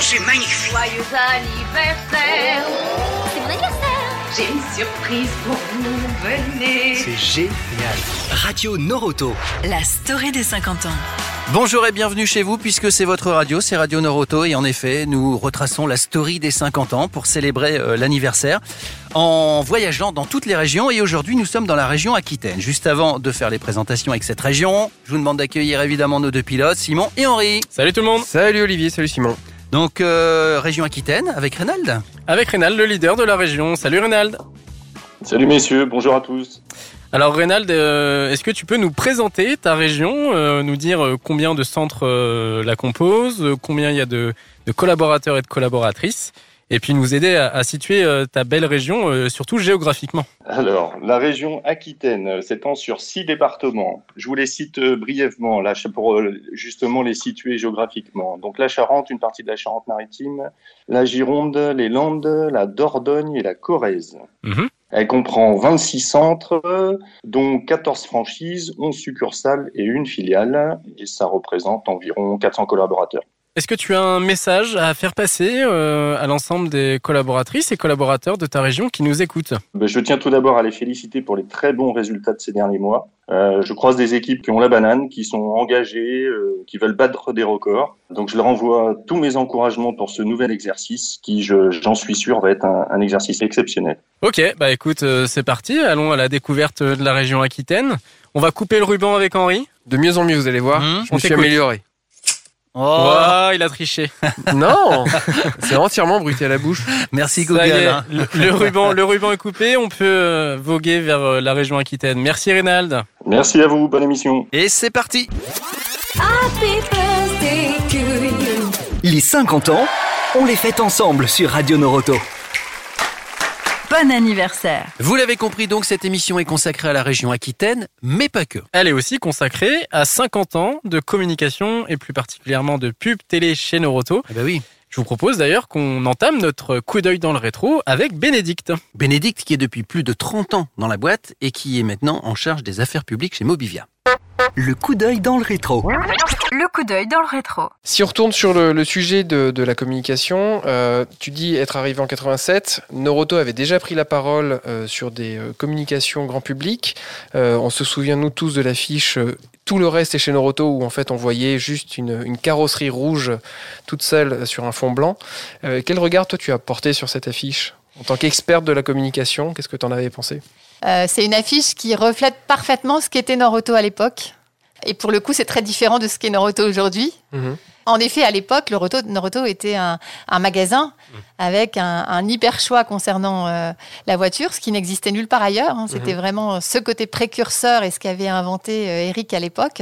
c'est magnifique. Joyeux anniversaire C'est mon anniversaire J'ai une surprise pour vous, venez C'est génial. Radio Noroto. La story des 50 ans. Bonjour et bienvenue chez vous puisque c'est votre radio, c'est Radio Noroto et en effet nous retraçons la story des 50 ans pour célébrer euh, l'anniversaire en voyageant dans toutes les régions et aujourd'hui nous sommes dans la région Aquitaine. Juste avant de faire les présentations avec cette région, je vous demande d'accueillir évidemment nos deux pilotes, Simon et Henri. Salut tout le monde Salut Olivier, salut Simon. Donc euh, région Aquitaine avec Reynald. Avec Reynald, le leader de la région. Salut Reynald Salut messieurs, bonjour à tous. Alors Reynald, euh, est-ce que tu peux nous présenter ta région, euh, nous dire combien de centres euh, la composent, combien il y a de, de collaborateurs et de collaboratrices, et puis nous aider à, à situer euh, ta belle région, euh, surtout géographiquement Alors, la région Aquitaine s'étend sur six départements. Je vous les cite euh, brièvement, là, pour justement les situer géographiquement. Donc la Charente, une partie de la Charente-Maritime, la Gironde, les Landes, la Dordogne et la Corrèze. Mhm. Elle comprend 26 centres, dont 14 franchises, 11 succursales et une filiale, et ça représente environ 400 collaborateurs. Est-ce que tu as un message à faire passer euh, à l'ensemble des collaboratrices et collaborateurs de ta région qui nous écoutent? Ben, Je tiens tout d'abord à les féliciter pour les très bons résultats de ces derniers mois. Euh, je croise des équipes qui ont la banane, qui sont engagées, euh, qui veulent battre des records. Donc je leur envoie tous mes encouragements pour ce nouvel exercice qui, je- j'en suis sûr, va être un, un exercice exceptionnel. Ok, bah écoute, euh, c'est parti, allons à la découverte de la région Aquitaine. On va couper le ruban avec Henri? De mieux en mieux, vous allez voir. Mmh. Je me suis amélioré. Oh, il a triché. non C'est entièrement bruité à la bouche. merci Google. est, hein. le, le ruban, le ruban est coupé, on peut euh, voguer vers euh, la région Aquitaine. Merci Reynald. Merci à vous, bonne émission. Et c'est parti. Happy birthday to you Les 50 ans, on les fête ensemble sur Radio Noroto. Bon anniversaire. Vous l'avez compris donc, cette émission est consacrée à la région Aquitaine, mais pas que. Elle est aussi consacrée à 50 ans de communication et plus particulièrement de pub télé chez Noroto. Eh ben oui. Je vous propose d'ailleurs qu'on entame notre coup d'œil dans le rétro avec Bénédicte. Bénédicte qui est depuis plus de 30 ans dans la boîte et qui est maintenant en charge des affaires publiques chez Mobivia. Le coup d'œil dans le rétro. Le coup d'œil dans le rétro. Si on retourne sur le, le sujet de, de la communication, euh, tu dis être arrivé en 87. Noroto avait déjà pris la parole euh, sur des euh, communications grand public. Euh, on se souvient, nous tous, de l'affiche euh, Tout le reste est chez Noroto, où en fait on voyait juste une, carrosserie rouge toute seule sur un fond blanc. Euh, quel regard, toi, tu as porté sur cette affiche? En tant qu'experte de la communication, qu'est-ce que tu en avais pensé? Euh, c'est une affiche qui reflète parfaitement ce qu'était Noroto à l'époque. Et pour le coup, c'est très différent de ce qu'est Noroto aujourd'hui. En effet, à l'époque, Noroto, Noroto était un, un magasin avec un, un hyper choix concernant euh, la voiture, ce qui n'existait nulle part ailleurs. hein. C'était vraiment ce côté précurseur et ce qu'avait inventé euh, Eric à l'époque.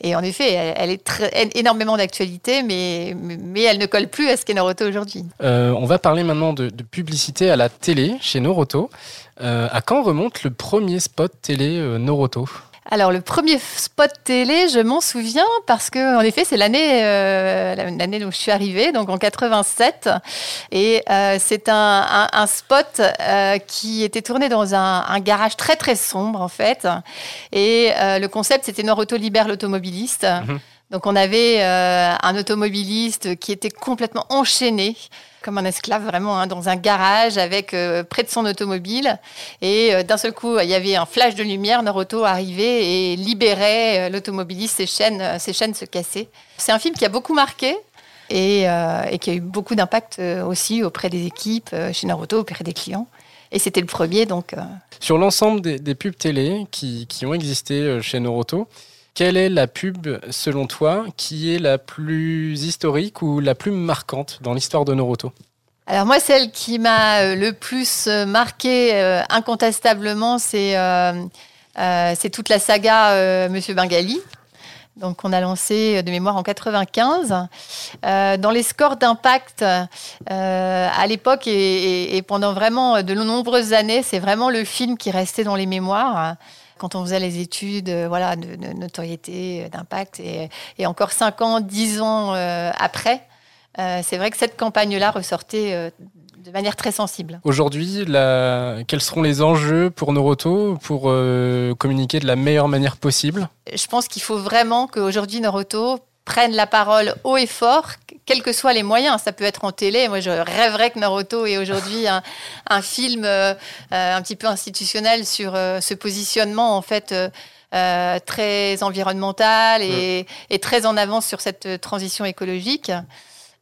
Et en effet, elle, elle est très- elle- énormément d'actualité, mais, mais elle ne colle plus à ce qu'est Noroto aujourd'hui. Euh, on va parler maintenant de, de publicité à la télé chez Noroto. À quand remonte le premier spot télé Noroto? Alors, le premier spot télé, je m'en souviens parce que, en effet, c'est l'année euh, l'année où je suis arrivée, donc en 87. Et euh, c'est un, spot euh, qui était tourné dans un, garage très, très sombre, en fait. Et le concept, c'était Noroto libère l'automobiliste. Mhm. Donc, on avait euh, un automobiliste qui était complètement enchaîné comme un esclave vraiment hein, dans un garage avec euh, près de son automobile. Et euh, d'un seul coup il y avait un flash de lumière Noroto arrivait et libérait l'automobiliste. Ses chaînes ses chaînes se cassaient. C'est un film qui a beaucoup marqué et, qui a eu beaucoup d'impact aussi auprès des équipes chez Naruto, auprès des clients. Et c'était le premier, donc Sur l'ensemble des, pubs télé qui, ont existé chez Noroto, quelle est la pub, selon toi, qui est la plus historique ou la plus marquante dans l'histoire de Noroto Alors moi, celle qui m'a euh, le plus euh, marqué euh, incontestablement, c'est toute la saga Monsieur Bengali. Donc on a lancé de mémoire en 95. Euh, dans les scores d'impact, à l'époque et pendant vraiment de nombreuses années, c'est vraiment le film qui restait dans les mémoires. Quand on faisait les études euh, voilà, de, de notoriété, euh, d'impact, et, et encore 5 ans, 10 ans euh, après, c'est vrai que cette campagne-là ressortait de manière très sensible. Aujourd'hui, la- quels seront les enjeux pour Noroto pour euh, communiquer de la meilleure manière possible? Je pense qu'il faut vraiment qu'aujourd'hui Noroto prenne la parole haut et fort, quels que soient les moyens. Ça peut être en télé. Moi, je rêverais que Naruto ait aujourd'hui un, un film euh, euh, un petit peu institutionnel sur euh, ce positionnement, en fait. euh, très environnemental et, et très en avance sur cette transition écologique.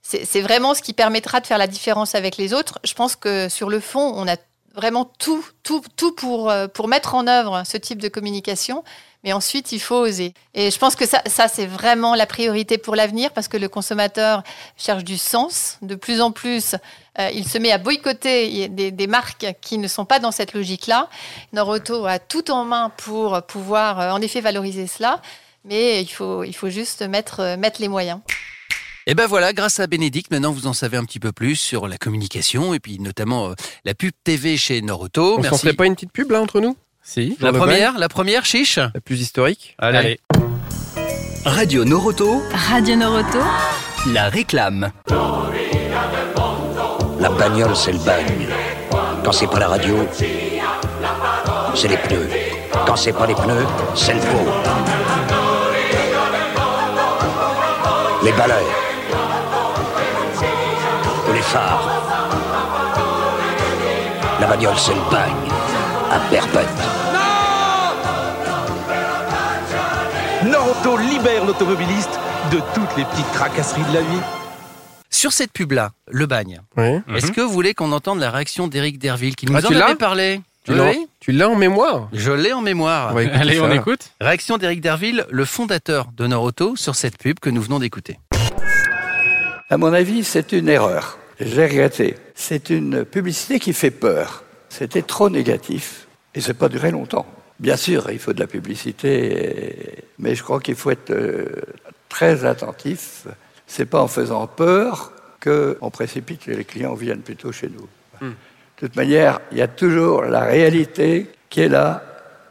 C'est vraiment ce qui permettra de faire la différence avec les autres. Je pense que sur le fond, on a vraiment tout, tout, tout pour, pour mettre en œuvre ce type de communication. Mais ensuite, il faut oser. Et je pense que ça, ça c'est vraiment la priorité pour l'avenir parce que le consommateur cherche du sens. De plus en plus, euh, il se met à boycotter des, des marques qui ne sont pas dans cette logique-là. Norauto a tout en main pour pouvoir, euh, en effet, valoriser cela. Mais il faut, il faut juste mettre, euh, mettre les moyens. Et ben voilà, grâce à Bénédicte, maintenant vous en savez un petit peu plus sur la communication et puis notamment euh, la pub TV chez Noroto. On s'en ferait pas une petite pub là entre nous? Si. La première, la première, chiche. La plus historique Allez. Radio Noroto, Radio Noroto, la réclame. La bagnole, c'est le bagne. Quand c'est pas la radio, c'est les pneus. Quand c'est pas les pneus, c'est le pot. Les balais. Ou les phares. La bagnole, c'est le bagne. À perpète. Libère l'automobiliste de toutes les petites tracasseries de la vie. Sur cette pub-là, le bagne, Oui. est-ce que vous voulez qu'on entende la réaction d'Éric Derville qui nous Ah, en tu l'as avait parlé? Tu Oui, l'as oui. tu l'as en mémoire? Je l'ai en mémoire. Allez, ça. on écoute. Réaction d'Éric Derville, le fondateur de Noroto, sur cette pub que nous venons d'écouter. À mon avis, c'est une erreur. J'ai regretté. C'est une publicité qui fait peur. C'était trop négatif et c'est pas duré longtemps. Bien sûr, il faut de la publicité, mais je crois qu'il faut être euh, très attentif. C'est pas en faisant peur qu'on précipite et les clients viennent plutôt chez nous. De toute manière, il y a toujours la réalité qui est là.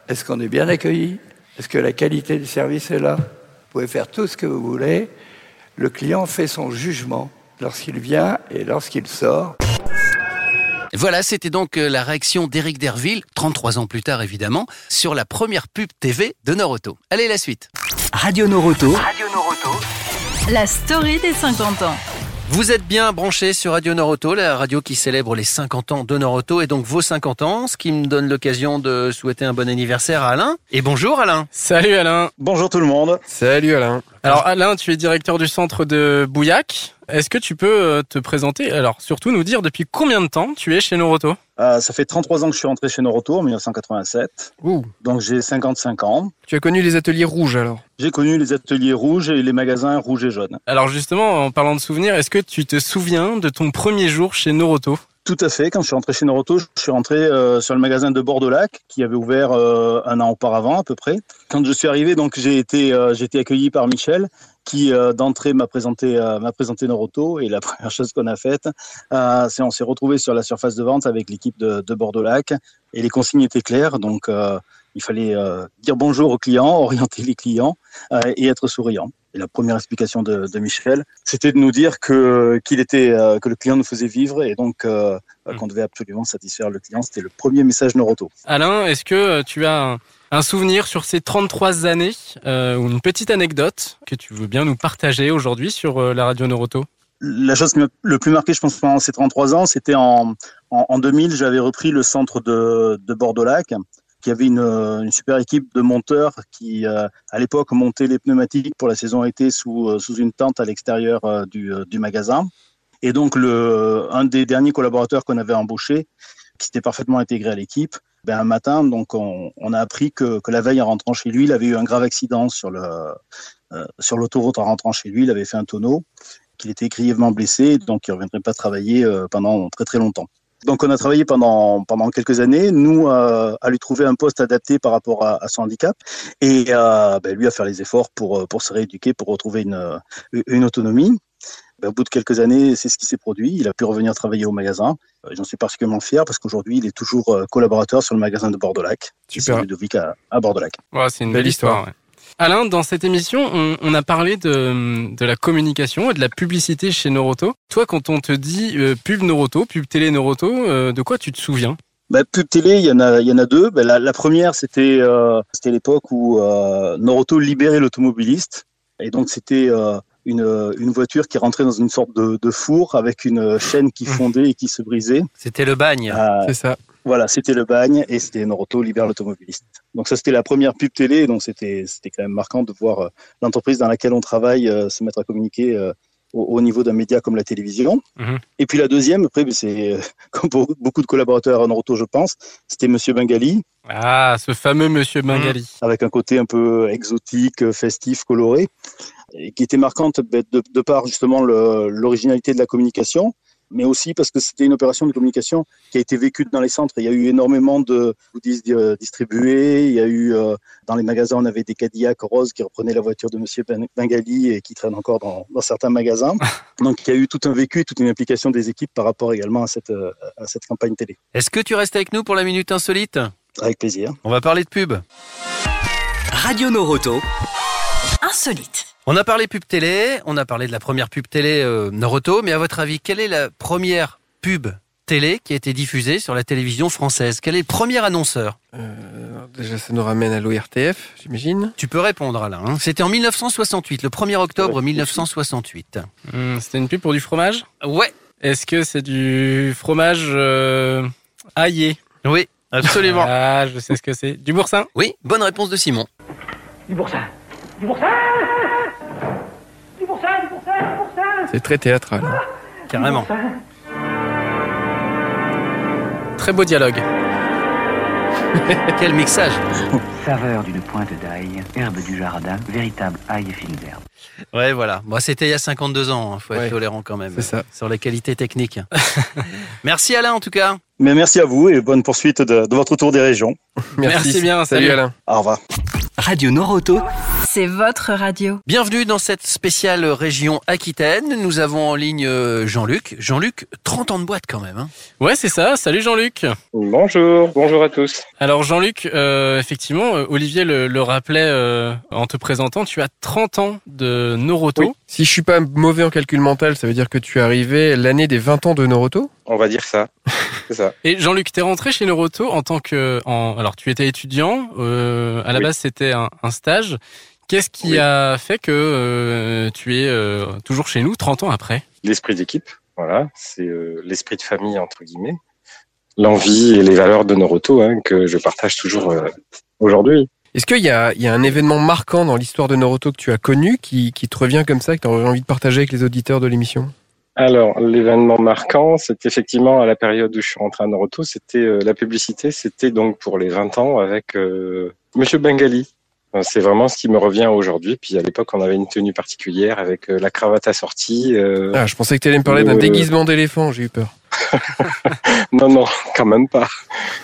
Est-ce qu'on est bien accueilli? Est-ce que la qualité du service est là? Vous pouvez faire tout ce que vous voulez. Le client fait son jugement lorsqu'il vient et lorsqu'il sort. Voilà, c'était donc euh, la réaction d'Éric Derville, 33 ans plus tard évidemment, sur la première pub TV de Noroto. Allez, la suite. Radio Noroto, la story des 50 ans. Vous êtes bien branchés sur Radio Noroto, la radio qui célèbre les 50 ans de Noroto et donc vos 50 ans, ce qui me donne l'occasion de souhaiter un bon anniversaire à Alain. Et bonjour Alain. Salut Alain. Bonjour tout le monde. Salut Alain. Alors Alain, tu es directeur du centre de Bouillac. Est-ce que tu peux euh, te présenter Alors surtout nous dire depuis combien de temps tu es chez Noroto? Euh, ça fait 33 ans que je suis rentré chez Noroto en 1987. Ouh. Donc j'ai 55 ans. Tu as connu les ateliers rouges alors? J'ai connu les ateliers rouges et les magasins rouges et jaunes. Alors justement, en parlant de souvenirs, est-ce que tu te souviens de ton premier jour chez Noroto? Tout à fait. Quand je suis rentré chez Noroto, je suis rentré euh, sur le magasin de Bordeaux-Lac qui avait ouvert euh, un an auparavant à peu près. Quand je suis arrivé, donc j'ai été, euh, accueilli par Michel qui d'entrée m'a présenté, m'a présenté Noroto et la première chose qu'on a faite, c'est on s'est retrouvé sur la surface de vente avec l'équipe de, de Bordeaux-Lac et les consignes étaient claires. Donc il fallait dire bonjour aux clients, orienter les clients et être souriant. Et la première explication de, de Michel, c'était de nous dire que qu'il était euh, que le client nous faisait vivre et donc euh, Mm. qu'on devait absolument satisfaire le client. C'était le premier message Noroto. Alain, est-ce que euh, tu as un, un souvenir sur ces 33 années euh, ou une petite anecdote que tu veux bien nous partager aujourd'hui sur la radio Noroto? La chose qui m'a le plus marqué, je pense, pendant ces 33 ans, c'était en, en, en 2000, j'avais repris le centre de, de Bordeaux-Lac, qui avait une, une super équipe de monteurs qui, euh, à l'époque, montaient les pneumatiques pour la saison été sous, euh, sous une tente à l'extérieur euh, du, euh, magasin. Et donc, le, un des derniers collaborateurs qu'on avait embauché, qui s'était parfaitement intégré à l'équipe, ben, un matin, donc, on, a appris que, que la veille, en rentrant chez lui, il avait eu un grave accident sur le, euh, sur l'autoroute en rentrant chez lui. Il avait fait un tonneau qu'il était grièvement blessé, donc il ne reviendrait pas travailler euh, pendant très très longtemps. Donc on a travaillé pendant, pendant quelques années, nous, euh, à lui trouver un poste adapté par rapport à, à son handicap, et euh, ben, lui à faire les efforts pour, euh, pour se rééduquer, pour retrouver une, une autonomie. Ben, au bout de quelques années, c'est ce qui s'est produit. Il a pu revenir travailler au magasin. J'en suis particulièrement fier parce qu'aujourd'hui, il est toujours collaborateur sur le magasin de Bordeaux-Lac. Super. C'est Ludovic à, à Bordeaux-Lac. Ouais, C'est une Belle belle, histoire. histoire. ouais. Alain, dans cette émission, on, a parlé de, la communication et de la publicité chez Noroto. Toi, quand on te dit euh, pub Noroto, pub télé Noroto, euh, de quoi tu te souviens? Bah, pub télé, il y en a, y en a deux. Bah, la, première, c'était euh, l'époque où Noroto libérait l'automobiliste. Et donc, c'était une, euh, une voiture qui rentrait dans une sorte de, de four avec une chaîne qui fondait et qui se brisait. C'était le bagne. Euh, C'est ça. voilà, c'était le bagne et c'était Noroto libère l'automobiliste. Donc ça, c'était la première pub télé, donc c'était c'était quand même marquant de voir euh, l'entreprise dans laquelle on travaille euh, se mettre à communiquer euh, au, au niveau d'un média comme la télévision. Mhm. Et puis la deuxième, après, c'est euh, comme pour beaucoup de collaborateurs à Noroto, je pense, c'était Monsieur Bengali, Ah, ce fameux Monsieur Bengali. avec un côté un peu exotique, euh, festif, coloré, et qui était marquante ben, de, de par justement l'originalité de la communication, mais aussi parce que c'était une opération de communication qui a été vécue dans les centres. Il y a eu énormément de goodies euh, distribués. Il y a eu euh, dans les magasins, on avait des Cadillac roses qui reprenaient la voiture de Monsieur Ben- Bengali et qui traînent encore dans, dans certains magasins. Donc il y a eu tout un vécu, toute une implication des équipes par rapport également à cette, euh, à cette campagne télé. Est-ce que tu restes avec nous pour la minute insolite? Avec plaisir. On va parler de pub. Radio Noroto. Insolite. On a parlé pub télé, on a parlé de la première pub télé euh, Noroto, mais à votre avis, quelle est la première pub télé qui a été diffusée sur la télévision française? Quel est le premier annonceur? Euh, déjà, ça nous ramène à l'ORTF, j'imagine. Tu peux répondre Alain. hein. C'était en 1968, le 1er octobre 1968. Hmm, C'était une pub pour du fromage? Ouais. Est-ce que c'est du fromage euh, aillé? Oui, absolument. Ah, je sais ce que c'est. Du boursin? Oui, bonne réponse de Simon. Du boursin Du boursin Du boursin, du boursin, du boursin C'est très théâtral. hein. Carrément. Très beau dialogue. Quel mixage Saveur d'une pointe d'ail, herbe du jardin, véritable ail et fine d'herbe. Ouais, voilà. Bon, c'était il y a 52 ans. Il faut être Ouais, tolérant quand même. c'est ça. Sur les qualités techniques. Merci Alain en tout cas. Mais merci à vous et bonne poursuite de, de votre tour des régions. Merci bien, Salut, salut. Alain. Au revoir. Radio Noroto. C'est votre radio. Bienvenue dans cette spéciale région Aquitaine. Nous avons en ligne euh, Jean-Luc. Jean-Luc, 30 ans de boîte quand même. hein. Ouais, c'est ça. Salut Jean-Luc. Bonjour, bonjour à tous. Alors Jean-Luc, euh, effectivement, euh, Olivier le, le rappelait euh, en te présentant, tu as 30 ans de Noroto. Si je suis pas mauvais en calcul mental, ça veut dire que tu es arrivé l'année des 20 ans de Noroto? On va dire ça. C'est ça. Et Jean-Luc, t'es rentré chez Noroto en tant que... En, alors tu étais étudiant, euh, à la Oui. base c'était un, un stage. Qu'est-ce qui Oui. a fait que euh, tu es euh, toujours chez nous 30 ans après? L'esprit d'équipe, voilà, c'est euh, l'esprit de famille entre guillemets, l'envie et les valeurs de Noroto hein, que je partage toujours euh, aujourd'hui. Est-ce qu'il y a, il y a un événement marquant dans l'histoire de Noroto que tu as connu qui, qui te revient comme ça, que tu aurais envie de partager avec les auditeurs de l'émission? Alors, l'événement marquant, c'est effectivement à la période où je suis rentré à Noroto, c'était euh, la publicité, c'était donc pour les 20 ans avec euh, Monsieur Bengali. Enfin, C'est vraiment ce qui me revient aujourd'hui. Puis à l'époque, on avait une tenue particulière avec euh, la cravate assortie. euh, Ah, je pensais que tu allais me parler d'un Euh, déguisement d'éléphant, j'ai eu peur. Non, non, quand même pas.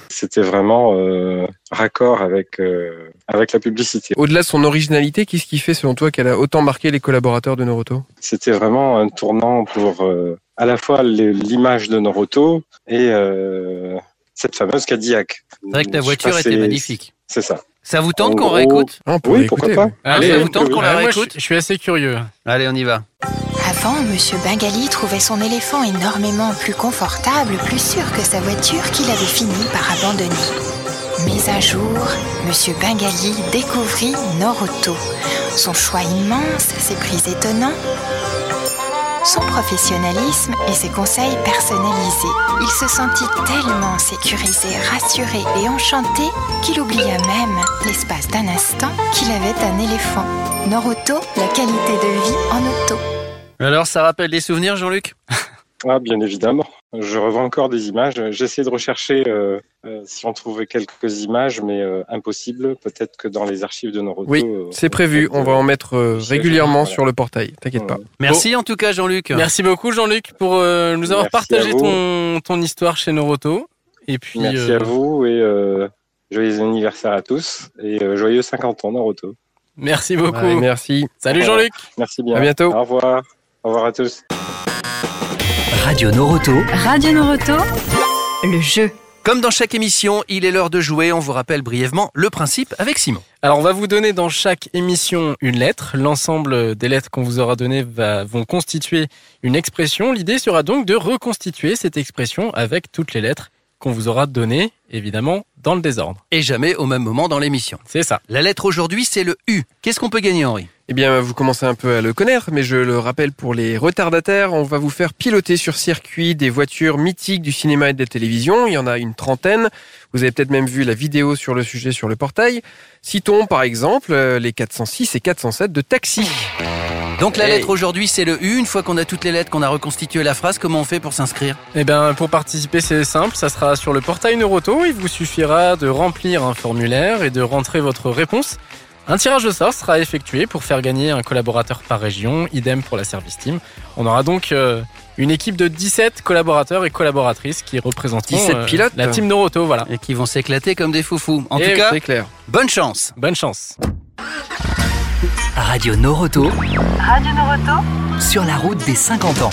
C'était vraiment euh, raccord avec euh, avec la publicité. Au-delà de son originalité, qu'est-ce qui fait selon toi qu'elle a autant marqué les collaborateurs de Noroto? C'était vraiment un tournant pour euh, à la fois l'image de Noroto et euh, cette fameuse Cadillac. C'est vrai que sais voiture était magnifique. C'est ça. Ça vous tente En qu'on gros- réécoute Ah, on Oui, pourquoi écouter, pas. Allez, ça vous tente qu'on la Ah, moi, je, réécoute je suis assez curieux. Allez, on y va. Avant, Monsieur Bengali trouvait son éléphant énormément plus confortable, plus sûr que sa voiture qu'il avait fini par abandonner. Mais un jour, Monsieur Bengali découvrit Noroto. Son choix immense, ses prix étonnants, son professionnalisme et ses conseils personnalisés. Il se sentit tellement sécurisé, rassuré et enchanté qu'il oublia même, l'espace d'un instant, qu'il avait un éléphant. Noroto, la qualité de vie en auto. Alors, ça rappelle des souvenirs, Jean-Luc? Ah, bien évidemment. Je revois encore des images. J'essaie de rechercher euh, euh, si on trouvait quelques images, mais euh, impossible. Peut-être que dans les archives de Noroto. Oui, euh, c'est prévu. On va en mettre euh, régulièrement voilà. sur le portail. T'inquiète pas. Merci en tout cas, Jean-Luc. Merci beaucoup Jean-Luc pour euh, nous avoir Merci partagé ton, ton histoire chez Noroto. Et puis, Merci euh, à vous et euh, joyeux anniversaire à tous et euh, joyeux 50 ans Noroto. Merci beaucoup. Ouais, merci. Salut. Jean-Luc. Merci bien. À bientôt. Au revoir. Au revoir à tous. Radio Noroto. Radio Noroto, le jeu. Comme dans chaque émission, il est l'heure de jouer. On vous rappelle brièvement le principe avec Simon. Alors, on va vous donner dans chaque émission une lettre. L'ensemble des lettres qu'on vous aura données va, vont constituer une expression. L'idée sera donc de reconstituer cette expression avec toutes les lettres qu'on vous aura données, évidemment, dans le désordre. Et jamais au même moment dans l'émission. C'est ça. La lettre aujourd'hui, c'est le U. Qu'est-ce qu'on peut gagner, Henri? Eh bien, vous commencez un peu à le connaître, mais je le rappelle pour les retardataires, on va vous faire piloter sur circuit des voitures mythiques du cinéma et de la télévision. Il y en a une trentaine. Vous avez peut-être même vu la vidéo sur le sujet sur le portail. Citons par exemple euh, les 406 et 407 de Taxi. Donc la Hey. lettre aujourd'hui, c'est le U. Une fois qu'on a toutes les lettres, qu'on a reconstitué la phrase, comment on fait pour s'inscrire? Eh bien, pour participer, c'est simple. Ça sera sur le portail Neuroto. Il vous suffira de remplir un formulaire et de rentrer votre réponse. Un tirage au sort sera effectué pour faire gagner un collaborateur par région, idem pour la service team. On aura donc euh, une équipe de 17 collaborateurs et collaboratrices qui représenteront 17 euh, pilotes la team Neuroto, voilà. Et qui vont s'éclater comme des foufous. En Eh tout cas, C'est clair. bonne chance. Bonne chance. Radio Noroto Radio Noroto sur la route des 50 ans.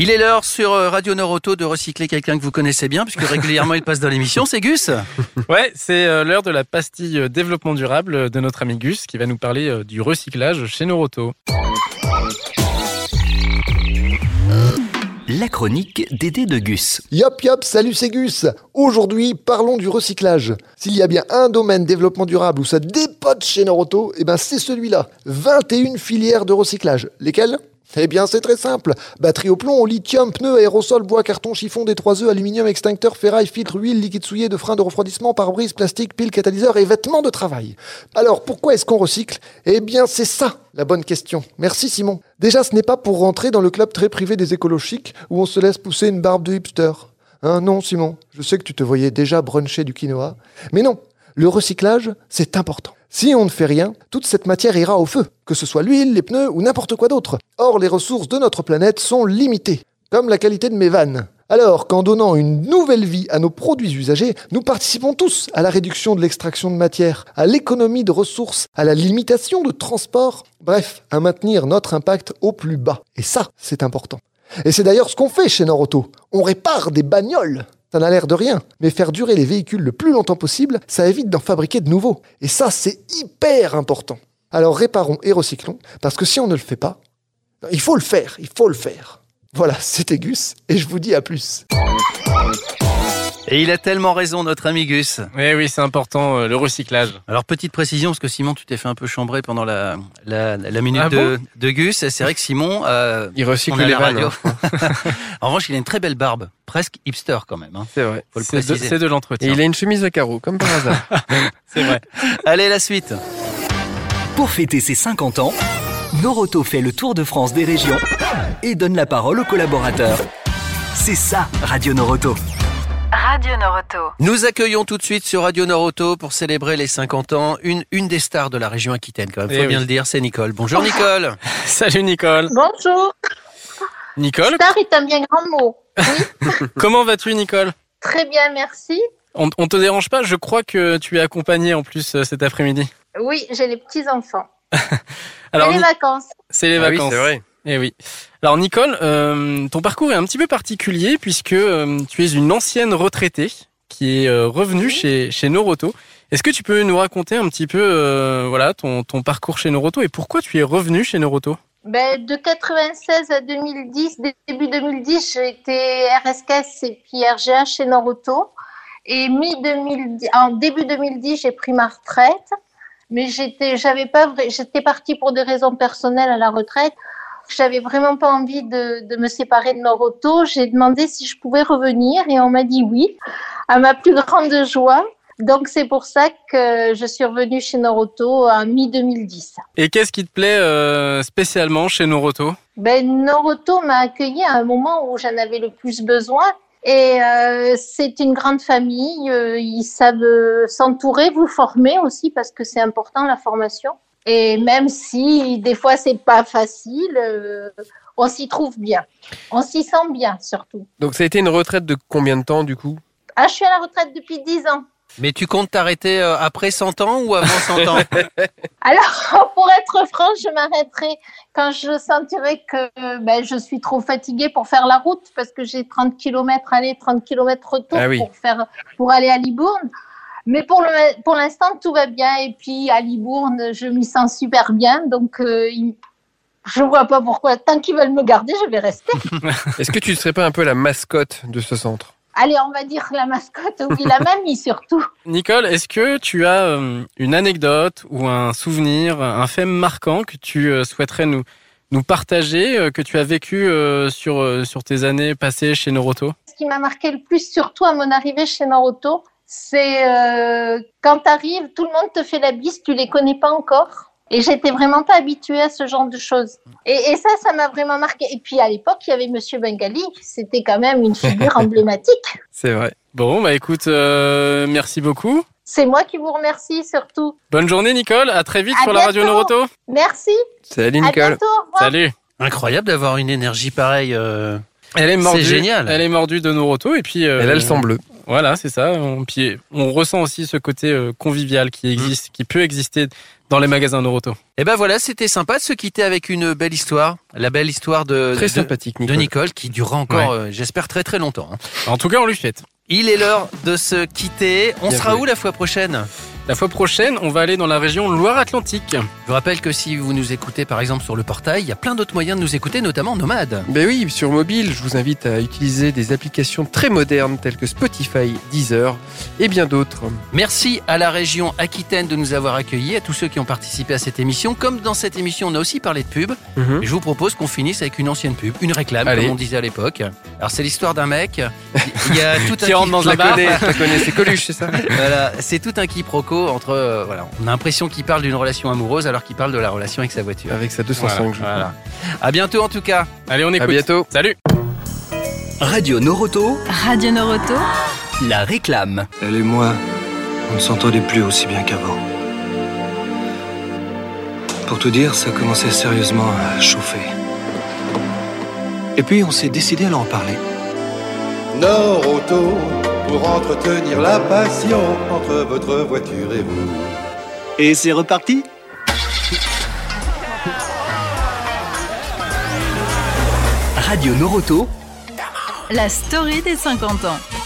Il est l'heure sur euh, Radio Noroto de recycler quelqu'un que vous connaissez bien, puisque régulièrement il passe dans l'émission, c'est Gus. Ouais, c'est euh, l'heure de la pastille euh, développement durable de notre ami Gus qui va nous parler du recyclage chez Neuroto. La chronique d'Édé de Gus. Yop yop, salut c'est Gus Aujourd'hui, parlons du recyclage. S'il y a bien un domaine développement durable où ça dépote chez Noroto, eh ben c'est celui-là. 21 filières de recyclage. Lesquelles? Eh bien, c'est très simple. Batterie au plomb, au lithium, pneus, aérosol, bois, carton, chiffon, des 3 œufs, aluminium, extincteur, ferraille, filtre, huile, liquide souillé, de frein de refroidissement, pare-brise, plastique, pile, catalyseur et vêtements de travail. Alors, pourquoi est-ce qu'on recycle? Eh bien, c'est ça, la bonne question. Merci Simon. Déjà, ce n'est pas pour rentrer dans le club très privé des écolochiques où on se laisse pousser une barbe de hipster. Hein, non, Simon, je sais que tu te voyais déjà bruncher du quinoa. Mais non, le recyclage, c'est important. Si on ne fait rien, toute cette matière ira au feu, que ce soit l'huile, les pneus ou n'importe quoi d'autre. Or, les ressources de notre planète sont limitées, comme la qualité de mes vannes. Alors qu'en donnant une nouvelle vie à nos produits usagés, nous participons tous à la réduction de l'extraction de matière, à l'économie de ressources, à la limitation de transport, bref, à maintenir notre impact au plus bas. Et ça, c'est important. Et c'est d'ailleurs ce qu'on fait chez Noroto. On répare des bagnoles. Ça n'a l'air de rien, mais faire durer les véhicules le plus longtemps possible, ça évite d'en fabriquer de nouveaux. Et ça, c'est hyper important. Alors réparons et recyclons, parce que si on ne le fait pas, il faut le faire, il faut le faire. Voilà, c'était Gus, et je vous dis à plus. Et il a tellement raison, notre ami Gus. Eh oui, c'est important, euh, le recyclage. Alors, petite précision, parce que Simon, tu t'es fait un peu chambrer pendant la, la, la minute Ah de, de Gus. Et C'est vrai que Simon... euh, Il recycle les la vannes. radio. hein. en revanche, il a une très belle barbe. Presque hipster quand même. hein. C'est vrai. Faut le C'est de, préciser. c'est de Et l'entretien. il a une chemise à carreaux, comme par hasard. C'est vrai. Allez, la suite. Pour fêter ses 50 ans, Noroto fait le tour de France des régions et donne la parole aux collaborateurs. C'est ça, Radio Noroto. Radio Noroto. Nous accueillons tout de suite sur Radio Noroto pour célébrer les 50 ans une, une des stars de la région Aquitaine quand même. Faut Eh bien oui. le dire, c'est Nicole. Bonjour Nicole. Salut Nicole. Bonjour. Nicole, Star est un bien grand mot. comment vas-tu Nicole? Très bien, merci. on, on te dérange pas? Je crois que tu es accompagnée en plus euh, cet après-midi. Oui, j'ai les petits-enfants. Alors, Et les vacances. c'est les Ah oui, vacances. c'est vrai. Eh oui. Alors Nicole, euh, ton parcours est un petit peu particulier puisque euh, tu es une ancienne retraitée qui est euh, revenue chez, chez Noroto. Est-ce que tu peux nous raconter un petit peu voilà, ton, ton parcours chez Noroto et pourquoi tu es revenue chez Noroto? Ben, de 96 à 2010, début 2010, j'ai été RSKS et puis RGA chez Noroto. Et mi 2010, en début 2010, j'ai pris ma retraite. Mais j'étais, j'avais pas j'étais partie pour des raisons personnelles à la retraite. J'avais vraiment pas envie de, de me séparer de Noroto. J'ai demandé si je pouvais revenir et on m'a dit oui, à ma plus grande joie. Donc c'est pour ça que je suis revenue chez Noroto en mi 2010. Et qu'est-ce qui te plaît euh, spécialement chez Noroto? Ben, Noroto m'a accueilli à un moment où j'en avais le plus besoin. Et euh, c'est une grande famille. euh, ils savent s'entourer, vous former aussi parce que c'est important la formation. Et même si des fois c'est pas facile, euh, on s'y trouve bien. On s'y sent bien surtout. Donc ça a été une retraite de combien de temps du coup? Ah, je suis à la retraite depuis 10 ans. Mais tu comptes t'arrêter euh, après 100 ans ou avant 100 ans? Alors, pour être franche, je m'arrêterai quand je sentirai que ben, je suis trop fatiguée pour faire la route parce que j'ai 30 km aller, 30 km retour Ah oui. pour, faire, pour aller à Libourne. Mais pour le pour l'instant, tout va bien. Et puis, à Libourne, je m'y sens super bien. Donc, euh, il- je vois pas pourquoi. Tant qu'ils veulent me garder, je vais rester. Est-ce que tu ne serais pas un peu la mascotte de ce centre? Allez, on va dire la mascotte, oui, la mamie surtout. Nicole, est-ce que tu as euh, une anecdote ou un souvenir, un fait marquant que tu euh, souhaiterais nous, nous partager, euh, que tu as vécu euh, sur, euh, sur tes années passées chez Noroto? Ce qui m'a marqué le plus, surtout à mon arrivée chez Naruto, c'est euh, quand tu arrives, tout le monde te fait la bise, tu les connais pas encore. Et j'étais vraiment pas habituée à ce genre de choses. Et, et ça, ça m'a vraiment marqué. Et puis à l'époque, il y avait Monsieur Bengali, c'était quand même une figure emblématique. C'est vrai. Bon, bah écoute, euh, merci beaucoup. C'est moi qui vous remercie surtout. Bonne journée Nicole, à très vite À sur la radio. Noroto. Merci. Salut À bientôt. Salut. Incroyable d'avoir une énergie pareille. euh, Elle est mordue. C'est génial. Elle est mordue de Noroto et puis. euh, Elle a le sang bleu. Voilà, c'est ça. On, puis on ressent aussi ce côté euh, convivial qui existe, qui peut exister dans les magasins Noroto. Et ben voilà, c'était sympa de se quitter avec une belle histoire, la belle histoire de Très de- sympathique, de Nicole. Qui durera encore, Ouais. euh, j'espère très très longtemps. hein. En tout cas, on lui fête. Il est l'heure de se quitter. On Bien sera où la fois prochaine? La fois prochaine, on va aller dans la région Loire-Atlantique. Je vous rappelle que si vous nous écoutez par exemple sur le portail, il y a plein d'autres moyens de nous écouter, notamment Nomade. Ben oui, sur mobile, je vous invite à utiliser des applications très modernes telles que Spotify, Deezer et bien d'autres. Merci à la région Aquitaine de nous avoir accueillis, à tous ceux qui ont participé à cette émission. Comme dans cette émission, on a aussi parlé de pub. Mhm. Je vous propose qu'on finisse avec une ancienne pub, une réclame, Allez. comme on disait à l'époque. Alors c'est l'histoire d'un mec. Il y a tout un Qui rentre dans la la c'est Coluche, c'est ça? Voilà, c'est tout un quiproquo entre. euh, voilà, on a l'impression qu'il parle d'une relation amoureuse alors qu'il parle de la relation avec sa voiture. Avec sa 205, Voilà. À bientôt en tout cas. Allez, on écoute. À bientôt. Salut. Radio Noroto, Radio Noroto, la réclame. Elle et moi, on ne s'entendait plus aussi bien qu'avant. Pour tout dire, ça commençait sérieusement à chauffer. Et puis on s'est décidé à en parler. Nord-Auto, pour entretenir la passion entre votre voiture et vous. Et c'est reparti Radio Noroto, la story des 50 ans.